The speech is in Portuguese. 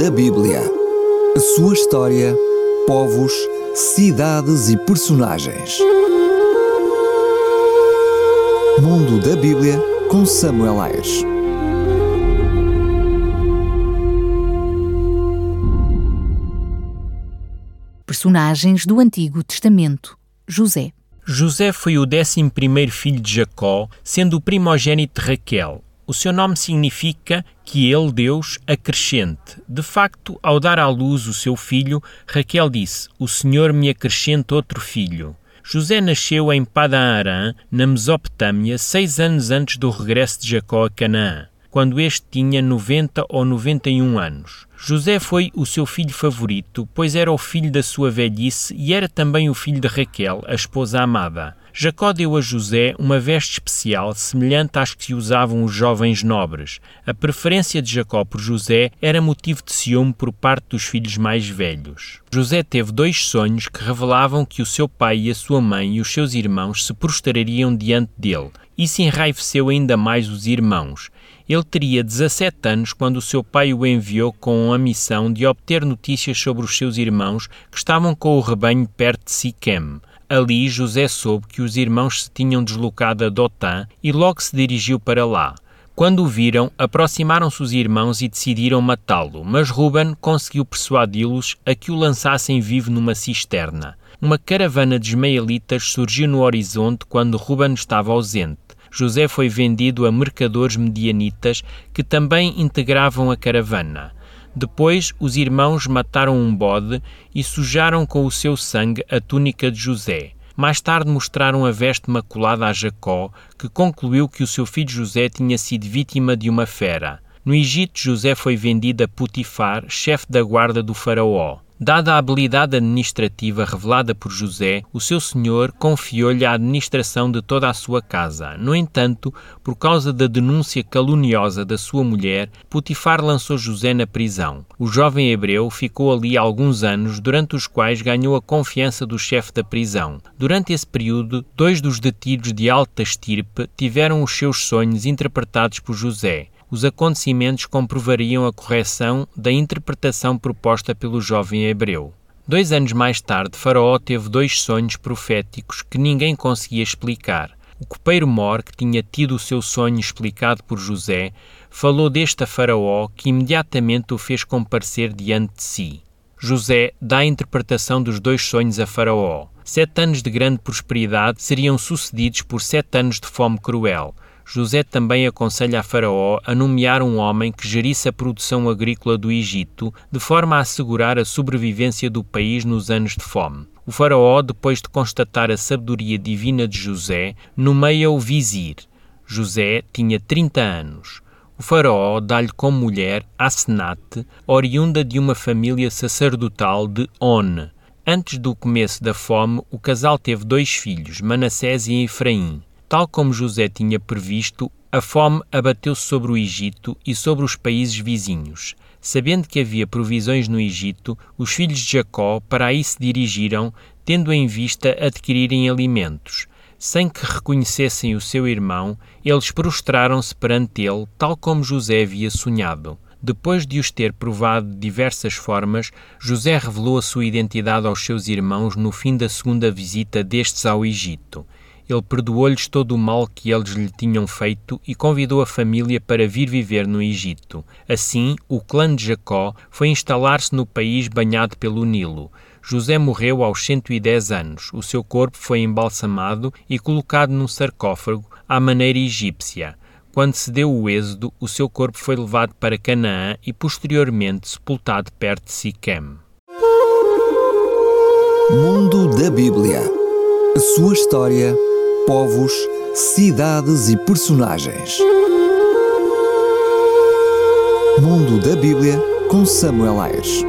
da Bíblia. A sua história, povos, cidades e personagens. Mundo da Bíblia com Samuel Ayres. Personagens do Antigo Testamento. José. José foi o décimo primeiro filho de Jacó, sendo o primogênito de Raquel. O seu nome significa que ele, Deus, acrescente. De facto, ao dar à luz o seu filho, Raquel disse: O Senhor me acrescente outro filho. José nasceu em Padã-Arã, na Mesopotâmia, seis anos antes do regresso de Jacó a Canaã quando este tinha 90 ou 91 anos. José foi o seu filho favorito, pois era o filho da sua velhice e era também o filho de Raquel, a esposa amada. Jacó deu a José uma veste especial, semelhante às que usavam os jovens nobres. A preferência de Jacó por José era motivo de ciúme por parte dos filhos mais velhos. José teve dois sonhos que revelavam que o seu pai e a sua mãe e os seus irmãos se prostrariam diante dele. Isso enraiveceu ainda mais os irmãos. Ele teria 17 anos quando o seu pai o enviou com a missão de obter notícias sobre os seus irmãos que estavam com o rebanho perto de Siquem. Ali José soube que os irmãos se tinham deslocado a Dotã e logo se dirigiu para lá. Quando o viram, aproximaram-se os irmãos e decidiram matá-lo, mas Ruben conseguiu persuadi-los a que o lançassem vivo numa cisterna. Uma caravana de ismaelitas surgiu no horizonte quando Ruben estava ausente. José foi vendido a mercadores medianitas que também integravam a caravana. Depois, os irmãos mataram um bode e sujaram com o seu sangue a túnica de José. Mais tarde mostraram a veste maculada a Jacó, que concluiu que o seu filho José tinha sido vítima de uma fera. No Egito, José foi vendido a Putifar, chefe da guarda do faraó. Dada a habilidade administrativa revelada por José, o seu senhor confiou-lhe a administração de toda a sua casa. No entanto, por causa da denúncia caluniosa da sua mulher, Putifar lançou José na prisão. O jovem hebreu ficou ali alguns anos, durante os quais ganhou a confiança do chefe da prisão. Durante esse período, dois dos detidos de alta estirpe tiveram os seus sonhos interpretados por José os acontecimentos comprovariam a correção da interpretação proposta pelo jovem hebreu. Dois anos mais tarde, Faraó teve dois sonhos proféticos que ninguém conseguia explicar. O copeiro Mor, que tinha tido o seu sonho explicado por José, falou deste a Faraó, que imediatamente o fez comparecer diante de si. José dá a interpretação dos dois sonhos a Faraó. Sete anos de grande prosperidade seriam sucedidos por sete anos de fome cruel. José também aconselha a Faraó a nomear um homem que gerisse a produção agrícola do Egito, de forma a assegurar a sobrevivência do país nos anos de fome. O Faraó, depois de constatar a sabedoria divina de José, nomeia o vizir. José tinha 30 anos. O faraó dá-lhe como mulher Asenate, oriunda de uma família sacerdotal de On. Antes do começo da fome, o casal teve dois filhos, Manassés e Efraim. Tal como José tinha previsto, a fome abateu-se sobre o Egito e sobre os países vizinhos. Sabendo que havia provisões no Egito, os filhos de Jacó para aí se dirigiram, tendo em vista adquirirem alimentos. Sem que reconhecessem o seu irmão, eles prostraram-se perante ele, tal como José havia sonhado. Depois de os ter provado de diversas formas, José revelou a sua identidade aos seus irmãos no fim da segunda visita destes ao Egito. Ele perdoou-lhes todo o mal que eles lhe tinham feito e convidou a família para vir viver no Egito. Assim, o clã de Jacó foi instalar-se no país banhado pelo Nilo. José morreu aos 110 anos. O seu corpo foi embalsamado e colocado num sarcófago à maneira egípcia. Quando se deu o êxodo, o seu corpo foi levado para Canaã e posteriormente sepultado perto de Siquém. Mundo da Bíblia. A sua história povos, cidades e personagens. Mundo da Bíblia com Samuel Ayres.